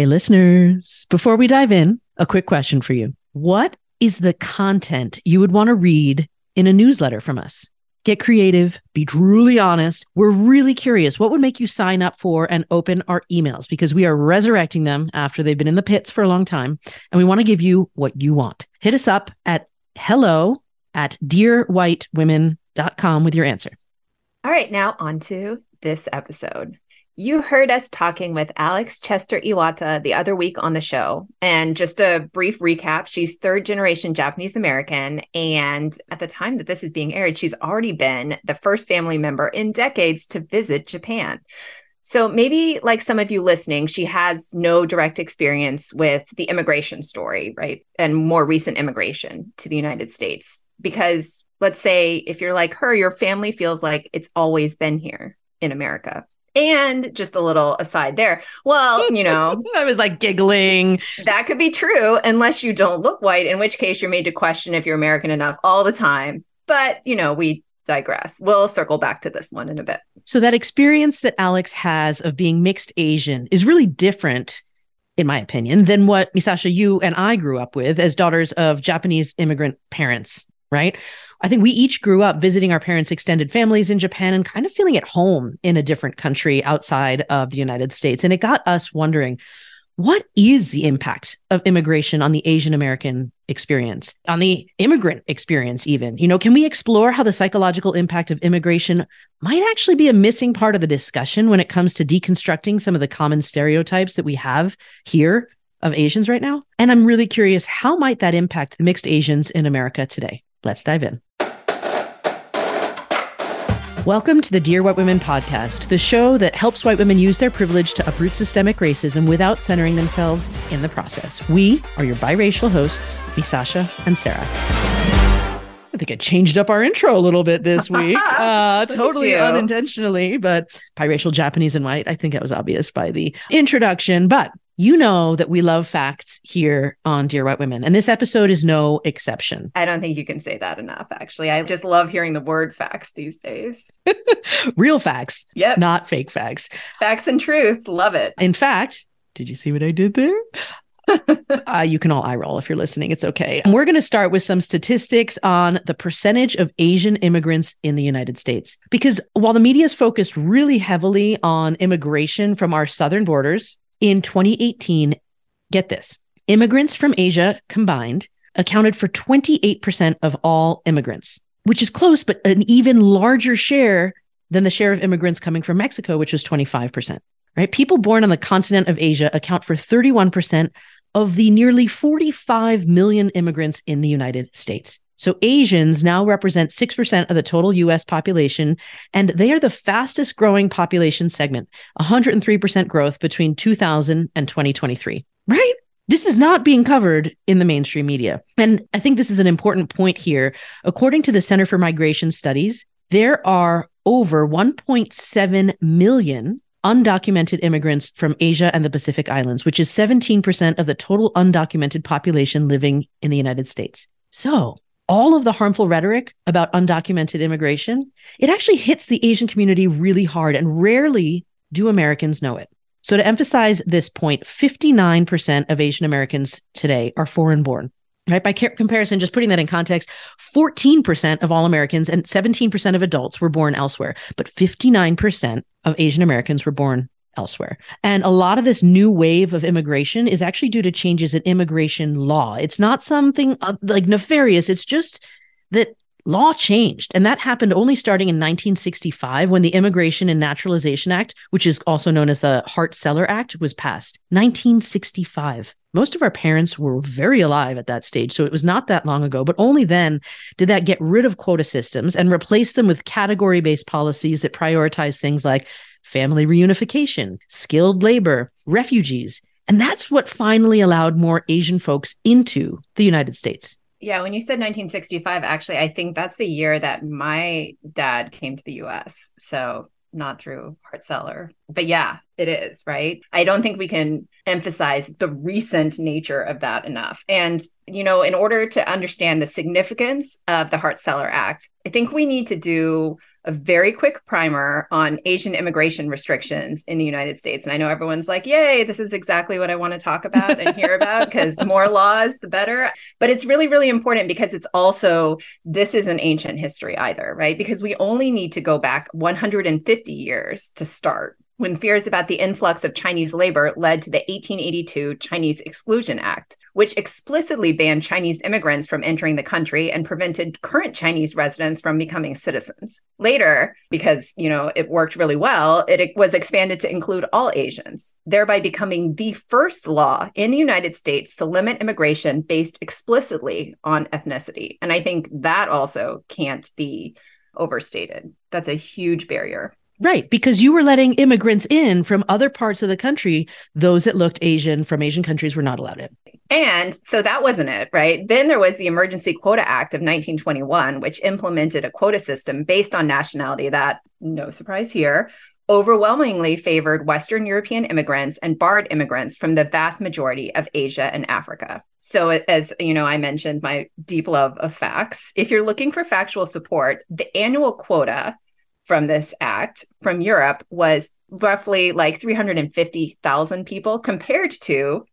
Hey, listeners, before we dive in, a quick question for you. What is the content you would want to read in a newsletter from us? Get creative, be truly honest. We're really curious. What would make you sign up for and open our emails? Because we are resurrecting them after they've been in the pits for a long time. And we want to give you what you want. Hit us up at hello at dearwhitewomen.com with your answer. All right, now on to this episode. You heard us talking with Alex Chester Iwata the other week on the show. And just a brief recap she's third generation Japanese American. And at the time that this is being aired, she's already been the first family member in decades to visit Japan. So maybe, like some of you listening, she has no direct experience with the immigration story, right? And more recent immigration to the United States. Because let's say if you're like her, your family feels like it's always been here in America. And just a little aside there. Well, you know, I was like giggling. That could be true unless you don't look white, in which case you're made to question if you're American enough all the time. But, you know, we digress. We'll circle back to this one in a bit. So, that experience that Alex has of being mixed Asian is really different, in my opinion, than what Misasha, you and I grew up with as daughters of Japanese immigrant parents, right? I think we each grew up visiting our parents' extended families in Japan and kind of feeling at home in a different country outside of the United States. And it got us wondering what is the impact of immigration on the Asian American experience, on the immigrant experience, even? You know, can we explore how the psychological impact of immigration might actually be a missing part of the discussion when it comes to deconstructing some of the common stereotypes that we have here of Asians right now? And I'm really curious how might that impact mixed Asians in America today? Let's dive in. Welcome to the Dear White Women podcast, the show that helps white women use their privilege to uproot systemic racism without centering themselves in the process. We are your biracial hosts, Misasha and Sara. I think I changed up our intro a little bit this week, uh, totally unintentionally, but biracial Japanese and white. I think that was obvious by the introduction. But you know that we love facts here on Dear White Women, and this episode is no exception. I don't think you can say that enough, actually. I just love hearing the word facts these days. Real facts. Yep. Not fake facts. Facts and truth. Love it. In fact, did you see what I did there? uh, you can all eye roll if you're listening. It's okay. And we're going to start with some statistics on the percentage of Asian immigrants in the United States. Because while the media is focused really heavily on immigration from our southern borders, in 2018, get this immigrants from Asia combined accounted for 28% of all immigrants, which is close, but an even larger share than the share of immigrants coming from Mexico, which was 25%. Right? People born on the continent of Asia account for 31% of the nearly 45 million immigrants in the United States. So Asians now represent 6% of the total US population, and they are the fastest growing population segment, 103% growth between 2000 and 2023, right? This is not being covered in the mainstream media. And I think this is an important point here. According to the Center for Migration Studies, there are over 1.7 million undocumented immigrants from Asia and the Pacific Islands, which is 17% of the total undocumented population living in the United States. So, all of the harmful rhetoric about undocumented immigration, it actually hits the Asian community really hard, and rarely do Americans know it. So, to emphasize this point, 59% of Asian Americans today are foreign born. Right. By comparison, just putting that in context, 14% of all Americans and 17% of adults were born elsewhere, but 59% of Asian Americans were born elsewhere. And a lot of this new wave of immigration is actually due to changes in immigration law. It's not something uh, like nefarious, it's just that law changed. And that happened only starting in 1965 when the Immigration and Naturalization Act, which is also known as the Hart Celler Act, was passed. 1965. Most of our parents were very alive at that stage. So it was not that long ago, but only then did that get rid of quota systems and replace them with category based policies that prioritize things like family reunification, skilled labor, refugees. And that's what finally allowed more Asian folks into the United States. Yeah, when you said 1965, actually, I think that's the year that my dad came to the US. So not through Hart Celler. But yeah, it is, right? I don't think we can emphasize the recent nature of that enough. And, you know, in order to understand the significance of the Hart Celler Act, I think we need to do a very quick primer on Asian immigration restrictions in the United States. And I know everyone's like, yay, this is exactly what I want to talk about and hear about because more laws, the better. But it's really, really important because it's also, this isn't ancient history either, right? Because we only need to go back 150 years to start when fears about the influx of Chinese labor led to the 1882 Chinese Exclusion Act, which explicitly banned Chinese immigrants from entering the country and prevented current Chinese residents from becoming citizens. Later, because, you know, it worked really well, it was expanded to include all Asians, thereby becoming the first law in the United States to limit immigration based explicitly on ethnicity. And I think that also can't be overstated. That's a huge barrier. Right, because you were letting immigrants in from other parts of the country. Those that looked Asian from Asian countries were not allowed in. And so that wasn't it, right? Then there was the Emergency Quota Act of 1921, which implemented a quota system based on nationality that, no surprise here, overwhelmingly favored Western European immigrants and barred immigrants from the vast majority of Asia and Africa. So, as you know, I mentioned my deep love of facts. If you're looking for factual support, the annual quota from this act from Europe was roughly like 350,000 people compared to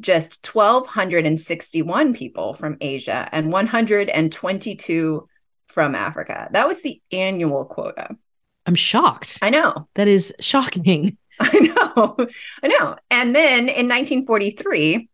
just 1,261 people from Asia and 122 from Africa. That was the annual quota. I'm shocked. I know. That is shocking. I know. I know. And then in 1943,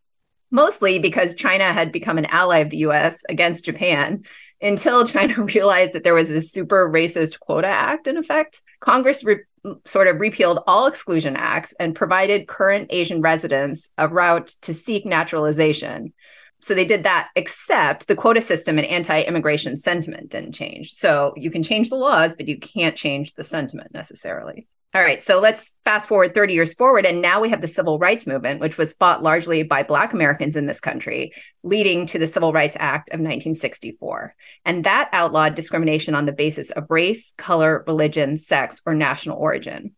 mostly because China had become an ally of the US against Japan, until China realized that there was this super racist quota act in effect. Congress re- sort of repealed all exclusion acts and provided current Asian residents a route to seek naturalization. So they did that, except the quota system and anti immigration sentiment didn't change. So you can change the laws, but you can't change the sentiment necessarily. All right, so let's fast forward 30 years forward. And now we have the civil rights movement, which was fought largely by Black Americans in this country, leading to the Civil Rights Act of 1964. And that outlawed discrimination on the basis of race, color, religion, sex, or national origin.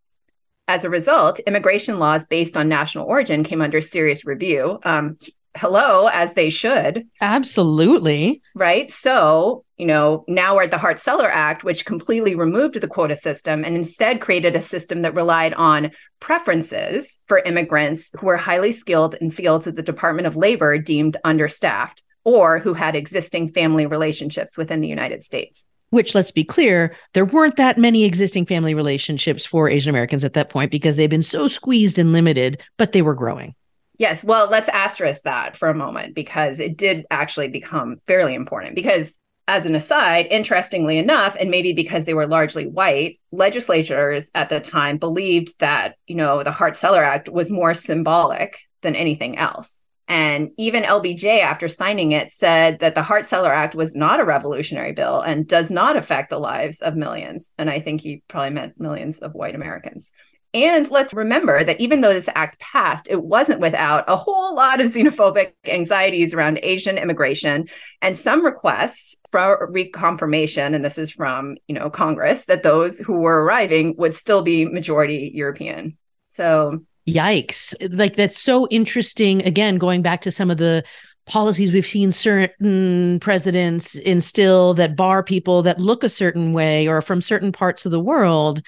As a result, immigration laws based on national origin came under serious review. Um, hello, as they should. Absolutely. Right. So, you know, now we're at the Hart Celler Act, which completely removed the quota system and instead created a system that relied on preferences for immigrants who were highly skilled in fields that the Department of Labor deemed understaffed or who had existing family relationships within the United States. Which, let's be clear, there weren't that many existing family relationships for Asian Americans at that point because they'd been so squeezed and limited, but they were growing. Yes. Well, let's asterisk that for a moment because it did actually become fairly important. Because, as an aside, interestingly enough, and maybe because they were largely white, legislators at the time believed that, you know, the Hart Celler Act was more symbolic than anything else. And even LBJ, after signing it, said that the Hart Celler Act was not a revolutionary bill and does not affect the lives of millions. And I think he probably meant millions of white Americans. And let's remember that even though this act passed, it wasn't without a whole lot of xenophobic anxieties around Asian immigration and some requests for reconfirmation, and this is from you know Congress, that those who were arriving would still be majority European. So yikes. Like that's so interesting. Again, going back to some of the policies we've seen certain presidents instill that bar people that look a certain way or from certain parts of the world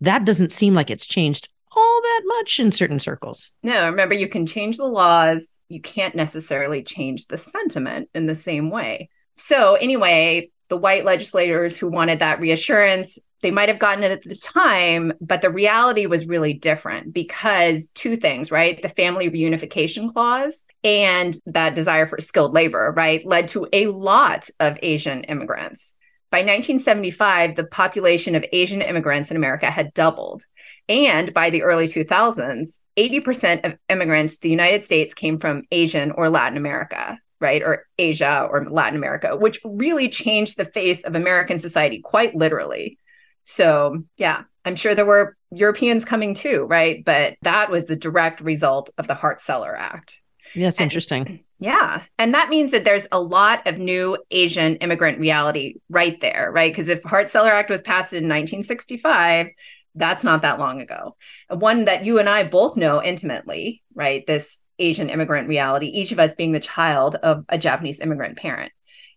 that doesn't seem like it's changed all that much in certain circles. No, remember, you can change the laws. You can't necessarily change the sentiment in the same way. So, anyway, the white legislators who wanted that reassurance, they might have gotten it at the time, but the reality was really different because two things, right? The family reunification clause and that desire for skilled labor, right, led to a lot of Asian immigrants. By 1975, the population of Asian immigrants in America had doubled. And by the early 2000s, 80% of immigrants to the United States came from Asian or Latin America, right? Or Asia or Latin America, which really changed the face of American society quite literally. So, yeah, I'm sure there were Europeans coming too, right? But that was the direct result of the Hart Celler Act. Yeah, that's and, interesting. Yeah. And that means that there's a lot of new Asian immigrant reality right there, right? Because if Hart Celler Act was passed in 1965, that's not that long ago. One that you and I both know intimately, right? This Asian immigrant reality, each of us being the child of a Japanese immigrant parent.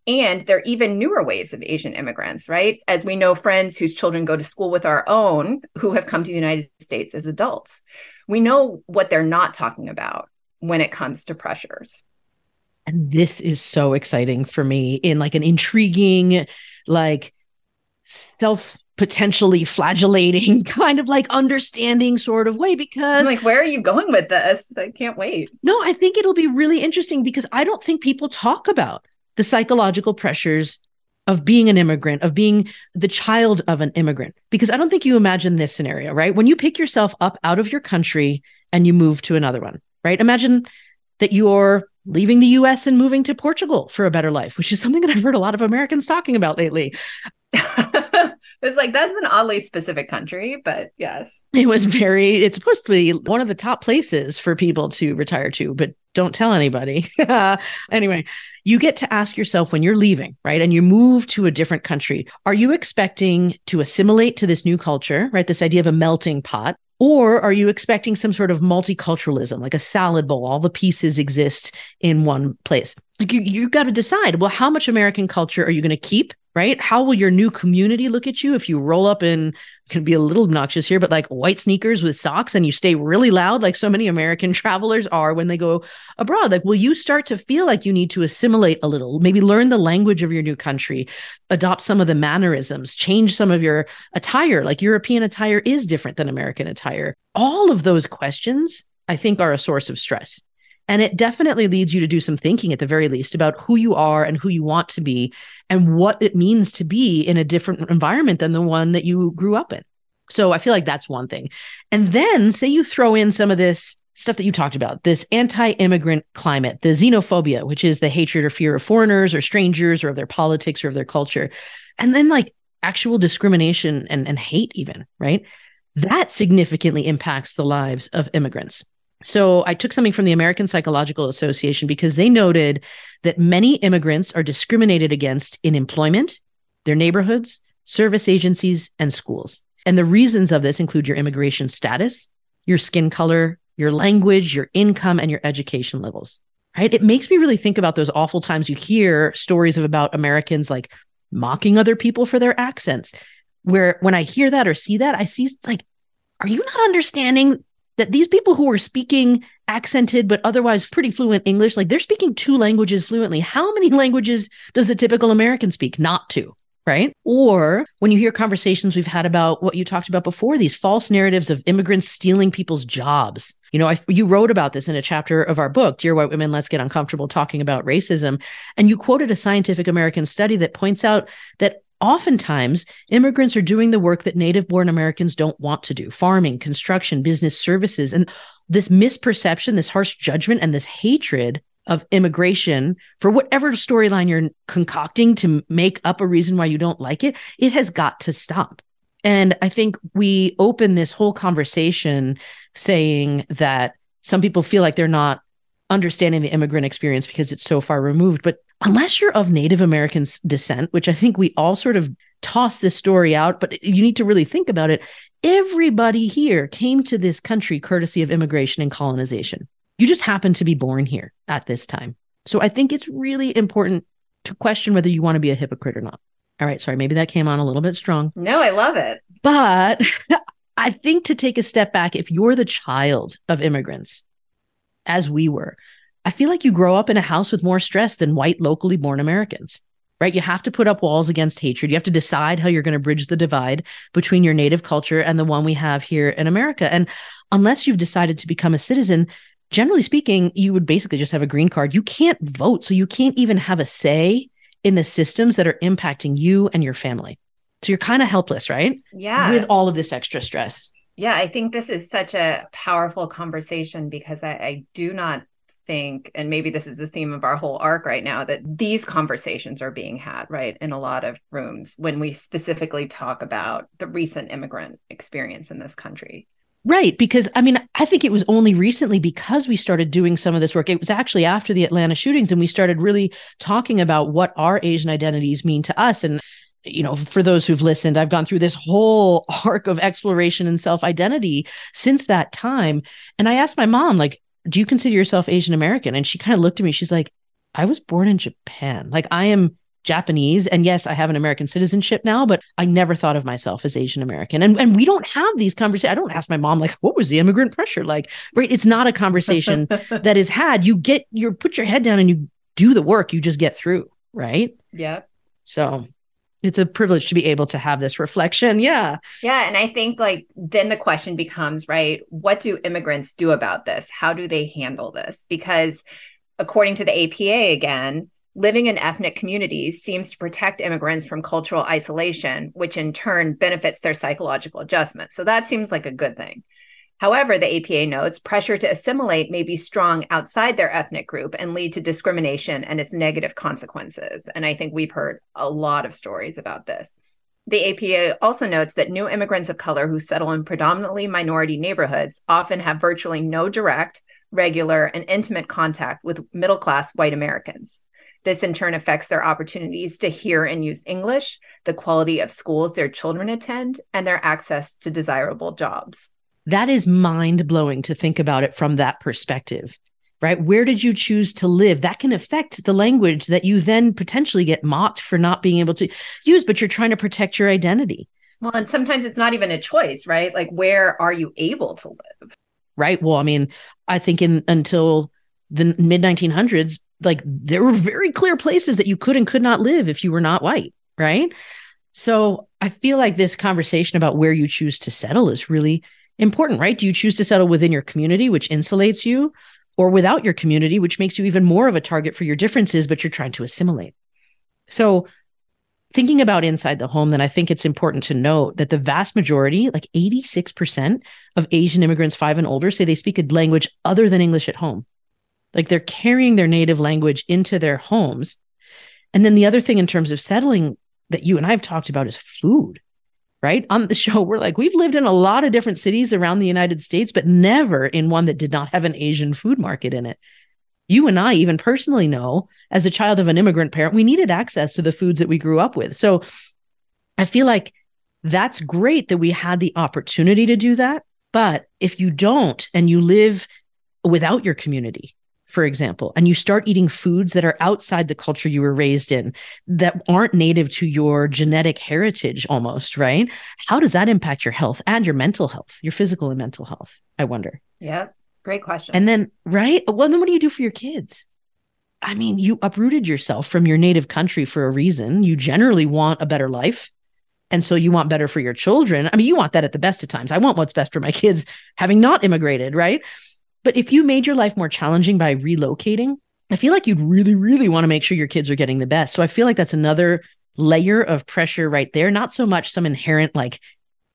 And there are even newer waves of Asian immigrants, right? As we know, friends whose children go to school with our own who have come to the United States as adults. We know what they're not talking about when it comes to pressures. And this is so exciting for me in like an intriguing, like self potentially flagellating kind of like understanding sort of way because I'm like where are you going with this? I can't wait. No i think it'll be really interesting because i don't think people talk about the psychological pressures of being an immigrant of being the child of an immigrant. Because i don't think you imagine this scenario right? When you pick yourself up out of your country and you move to another one right? Imagine that you're leaving the US and moving to Portugal for a better life, which is something that I've heard a lot of Americans talking about lately. it's like that's an oddly specific country, but yes. It was very, it's supposed to be one of the top places for people to retire to, but don't tell anybody. anyway, you get to ask yourself when you're leaving, right? And you move to a different country, are you expecting to assimilate to this new culture, right? This idea of a melting pot. Or are you expecting some sort of multiculturalism, like a salad bowl? All the pieces exist in one place. Like you, you got to decide. Well, how much American culture are you going to keep? Right? How will your new community look at you if you roll up in? Can be a little obnoxious here, but like white sneakers with socks, and you stay really loud, like so many American travelers are when they go abroad. Like, will you start to feel like you need to assimilate a little? Maybe learn the language of your new country, adopt some of the mannerisms, change some of your attire. Like European attire is different than American attire. All of those questions, I think, are a source of stress. And it definitely leads you to do some thinking at the very least about who you are and who you want to be and what it means to be in a different environment than the one that you grew up in. So I feel like that's one thing. And then say you throw in some of this stuff that you talked about, this anti-immigrant climate, the xenophobia, which is the hatred or fear of foreigners or strangers or of their politics or of their culture. And then like actual discrimination and, and hate even, right? That significantly impacts the lives of immigrants. So I took something from the American Psychological Association because they noted that many immigrants are discriminated against in employment, their neighborhoods, service agencies, and schools. And the reasons of this include your immigration status, your skin color, your language, your income, and your education levels. Right? It makes me really think about those awful times you hear stories of about Americans like mocking other people for their accents. Where when I hear that or see that, I see like, are you not understanding that these people who are speaking accented but otherwise pretty fluent English, like they're speaking two languages fluently. How many languages does a typical American speak? Not two. Right. Or when you hear conversations we've had about what you talked about before, these false narratives of immigrants stealing people's jobs. You know, I, you wrote about this in a chapter of our book, Dear White Women, Let's Get Uncomfortable Talking About Racism. And you quoted a Scientific American study that points out that Oftentimes, immigrants are doing the work that native born Americans don't want to do farming, construction, business services. And this misperception, this harsh judgment, and this hatred of immigration for whatever storyline you're concocting to make up a reason why you don't like it, it has got to stop. And I think we open this whole conversation saying that some people feel like they're not understanding the immigrant experience because it's so far removed. But unless you're of Native American descent, which I think we all sort of toss this story out, but you need to really think about it. Everybody here came to this country courtesy of immigration and colonization. You just happen to be born here at this time. So I think it's really important to question whether you want to be a hypocrite or not. All right, sorry, maybe that came on a little bit strong. No, I love it. But I think to take a step back, if you're the child of immigrants, as we were, I feel like you grow up in a house with more stress than white, locally born Americans, right? You have to put up walls against hatred. You have to decide how you're going to bridge the divide between your native culture and the one we have here in America. And unless you've decided to become a citizen, generally speaking, you would basically just have a green card. You can't vote. So you can't even have a say in the systems that are impacting you and your family. So you're kind of helpless, right? Yeah. With all of this extra stress. Yeah, I think this is such a powerful conversation because I, I do not think, and maybe this is the theme of our whole arc right now, that these conversations are being had, right, in a lot of rooms when we specifically talk about the recent immigrant experience in this country. Right. Because I mean, I think it was only recently because we started doing some of this work. It was actually after the Atlanta shootings, and we started really talking about what our Asian identities mean to us. And, you know, for those who've listened, I've gone through this whole arc of exploration and self identity since that time. And I asked my mom, like, do you consider yourself Asian American? And she kind of looked at me. She's like, I was born in Japan. Like I am Japanese. And yes, I have an American citizenship now, but I never thought of myself as Asian American. And, and we don't have these conversations. I don't ask my mom, like, what was the immigrant pressure like? Right. It's not a conversation that is had. You get your put your head down and you do the work, you just get through. Right. Yeah. So it's a privilege to be able to have this reflection. Yeah. Yeah. And I think like then the question becomes, right, what do immigrants do about this? How do they handle this? Because according to the APA again, living in ethnic communities seems to protect immigrants from cultural isolation, which in turn benefits their psychological adjustment. So that seems like a good thing. However, the APA notes pressure to assimilate may be strong outside their ethnic group and lead to discrimination and its negative consequences. And I think we've heard a lot of stories about this. The APA also notes that new immigrants of color who settle in predominantly minority neighborhoods often have virtually no direct, regular, and intimate contact with middle class white Americans. This in turn affects their opportunities to hear and use English, the quality of schools their children attend, and their access to desirable jobs. That is mind blowing to think about it from that perspective, right? Where did you choose to live? That can affect the language that you then potentially get mocked for not being able to use, but you're trying to protect your identity. Well, and sometimes it's not even a choice, right? Like, where are you able to live? Right. Well, I mean, I think in until the mid 1900s, like there were very clear places that you could and could not live if you were not white, right? So I feel like this conversation about where you choose to settle is really important, right? Do you choose to settle within your community, which insulates you, or without your community, which makes you even more of a target for your differences, but you're trying to assimilate? So thinking about inside the home, then I think it's important to note that the vast majority, like 86% of Asian immigrants five and older, say they speak a language other than English at home. Like they're carrying their native language into their homes. And then the other thing in terms of settling that you and I have talked about is food, right? On the show, we're like, we've lived in a lot of different cities around the United States, but never in one that did not have an Asian food market in it. You and I even personally know, as a child of an immigrant parent, we needed access to the foods that we grew up with. So I feel like that's great that we had the opportunity to do that. But if you don't and you live without your community, for example, and you start eating foods that are outside the culture you were raised in, that aren't native to your genetic heritage almost, right? How does that impact your health and your mental health, your physical and mental health? I wonder. Yeah, great question. And then, right? Well, then what do you do for your kids? I mean, you uprooted yourself from your native country for a reason. You generally want a better life. And so you want better for your children. I mean, you want that at the best of times. I want what's best for my kids having not immigrated, right? But if you made your life more challenging by relocating, I feel like you'd really, really want to make sure your kids are getting the best. So I feel like that's another layer of pressure right there. Not so much some inherent like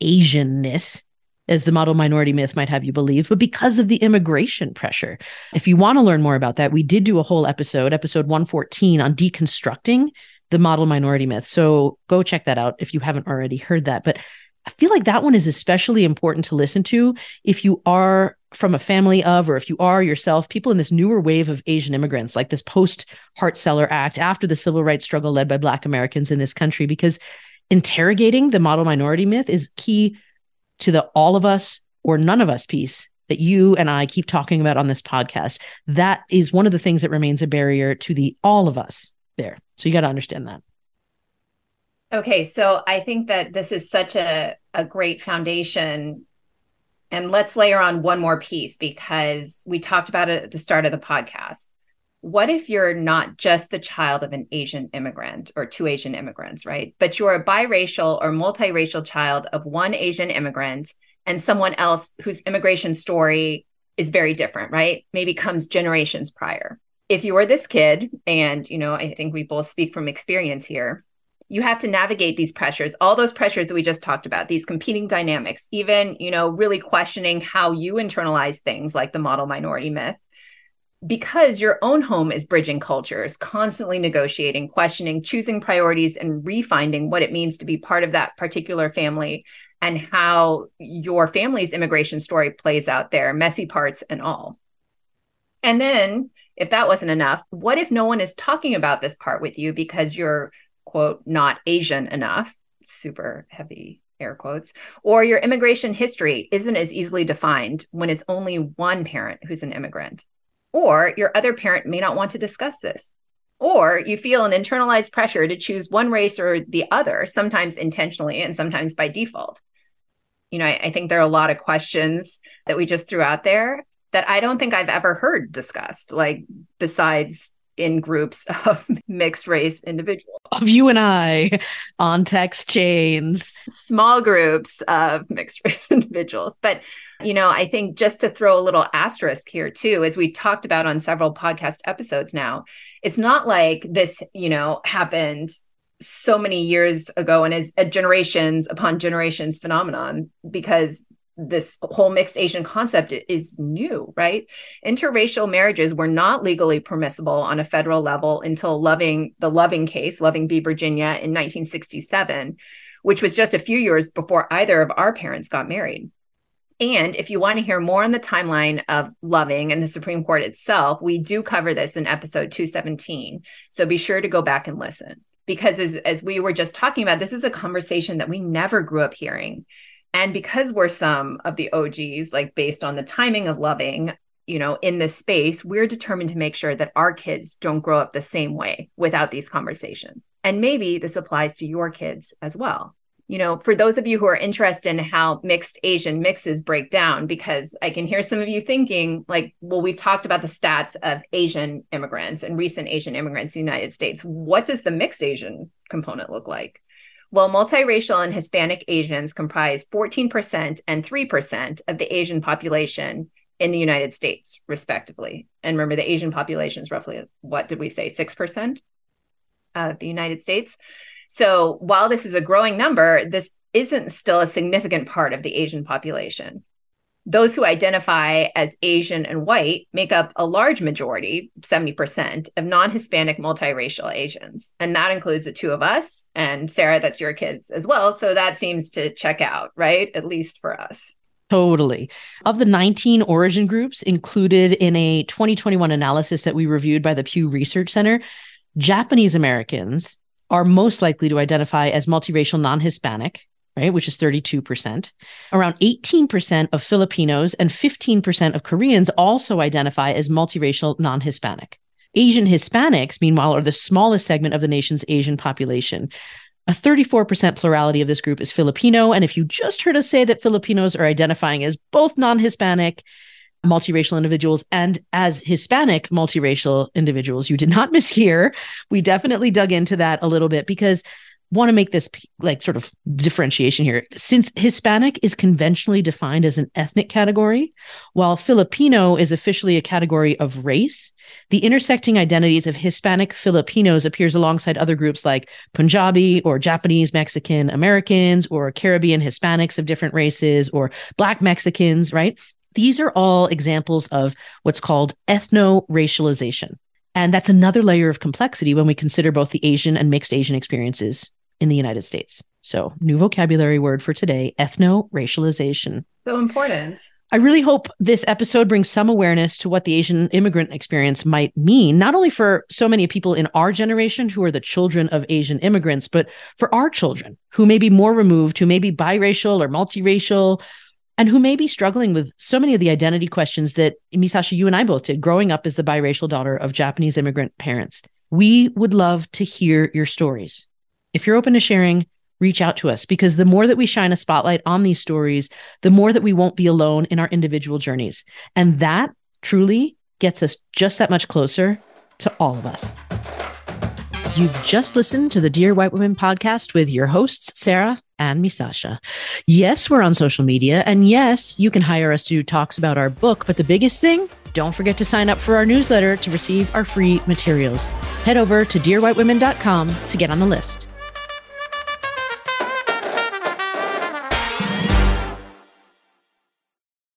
Asianness, as the model minority myth might have you believe, but because of the immigration pressure. If you want to learn more about that, we did do a whole episode, episode 114, on deconstructing the model minority myth. So go check that out if you haven't already heard that. But I feel like that one is especially important to listen to if you are from a family of, or if you are yourself, people in this newer wave of Asian immigrants, like this post Hart-Celler Act after the civil rights struggle led by Black Americans in this country, because interrogating the model minority myth is key to the all of us or none of us piece that you and I keep talking about on this podcast. That is one of the things that remains a barrier to the all of us there. So you got to understand that. Okay, so I think that this is such a, a great foundation and let's layer on one more piece because we talked about it at the start of the podcast. What if you're not just the child of an Asian immigrant or two Asian immigrants, right? But you're a biracial or multiracial child of one Asian immigrant and someone else whose immigration story is very different, right? Maybe comes generations prior. If you are this kid, and you know, I think we both speak from experience here, you have to navigate these pressures all those pressures that we just talked about these competing dynamics even you know really questioning how you internalize things like the model minority myth. Because your own home is bridging cultures constantly negotiating questioning choosing priorities and refinding what it means to be part of that particular family and how your family's immigration story plays out there messy parts and all. And then if that wasn't enough what if no one is talking about this part with you because you're quote, not Asian enough, super heavy air quotes, or your immigration history isn't as easily defined when it's only one parent who's an immigrant, or your other parent may not want to discuss this. or you feel an internalized pressure to choose one race or the other, sometimes intentionally and sometimes by default. You know, I, I think there are a lot of questions that we just threw out there that I don't think I've ever heard discussed, like besides in groups of mixed race individuals. Of you and I on text chains. Small groups of mixed race individuals. But, you know, I think just to throw a little asterisk here, too, as we talked about on several podcast episodes now, it's not like this, you know, happened so many years ago and is a generations upon generations phenomenon because this whole mixed Asian concept is new, right? Interracial marriages were not legally permissible on a federal level until Loving, the Loving case, Loving v. Virginia in 1967, which was just a few years before either of our parents got married. And if you want to hear more on the timeline of Loving and the Supreme Court itself, we do cover this in episode 217. So be sure to go back and listen. Because as, as we were just talking about, this is a conversation that we never grew up hearing. And because we're some of the OGs, like based on the timing of loving, you know, in this space, we're determined to make sure that our kids don't grow up the same way without these conversations. And maybe this applies to your kids as well. You know, for those of you who are interested in how mixed Asian mixes break down, because I can hear some of you thinking, like, well, we've talked about the stats of Asian immigrants and recent Asian immigrants in the United States. What does the mixed Asian component look like? Well, multiracial and Hispanic Asians comprise 14% and 3% of the Asian population in the United States, respectively. And remember, the Asian population is roughly, what did we say, 6% of the United States? So while this is a growing number, this isn't still a significant part of the Asian population those who identify as Asian and white make up a large majority, 70%, of non Hispanic multiracial Asians. And that includes the two of us. And Sara, that's your kids as well. So that seems to check out, right? At least for us. Totally. Of the 19 origin groups included in a 2021 analysis that we reviewed by the Pew Research Center, Japanese Americans are most likely to identify as multiracial non Hispanic, right, which is 32%. Around 18% of Filipinos and 15% of Koreans also identify as multiracial non Hispanic. Asian Hispanics, meanwhile, are the smallest segment of the nation's Asian population. A 34% plurality of this group is Filipino. And if you just heard us say that Filipinos are identifying as both non Hispanic, multiracial individuals and as Hispanic multiracial individuals, you did not mishear. We definitely dug into that a little bit because want to make this like sort of differentiation here. Since Hispanic is conventionally defined as an ethnic category, while Filipino is officially a category of race, the intersecting identities of Hispanic Filipinos appears alongside other groups like Punjabi or Japanese Mexican Americans or Caribbean Hispanics of different races or Black Mexicans, right? These are all examples of what's called ethno racialization. And that's another layer of complexity when we consider both the Asian and mixed Asian experiences in the United States. So, new vocabulary word for today ethno racialization. So important. I really hope this episode brings some awareness to what the Asian immigrant experience might mean, not only for so many people in our generation who are the children of Asian immigrants, but for our children who may be more removed, who may be biracial or multiracial, and who may be struggling with so many of the identity questions that Misasha, you and I both did growing up as the biracial daughter of Japanese immigrant parents. We would love to hear your stories if you're open to sharing, reach out to us because the more that we shine a spotlight on these stories, the more that we won't be alone in our individual journeys. And that truly gets us just that much closer to all of us. You've just listened to the Dear White Women podcast with your hosts, Sara and Misasha. Yes, we're on social media. And yes, you can hire us to do talks about our book. But the biggest thing, don't forget to sign up for our newsletter to receive our free materials. Head over to dearwhitewomen.com to get on the list.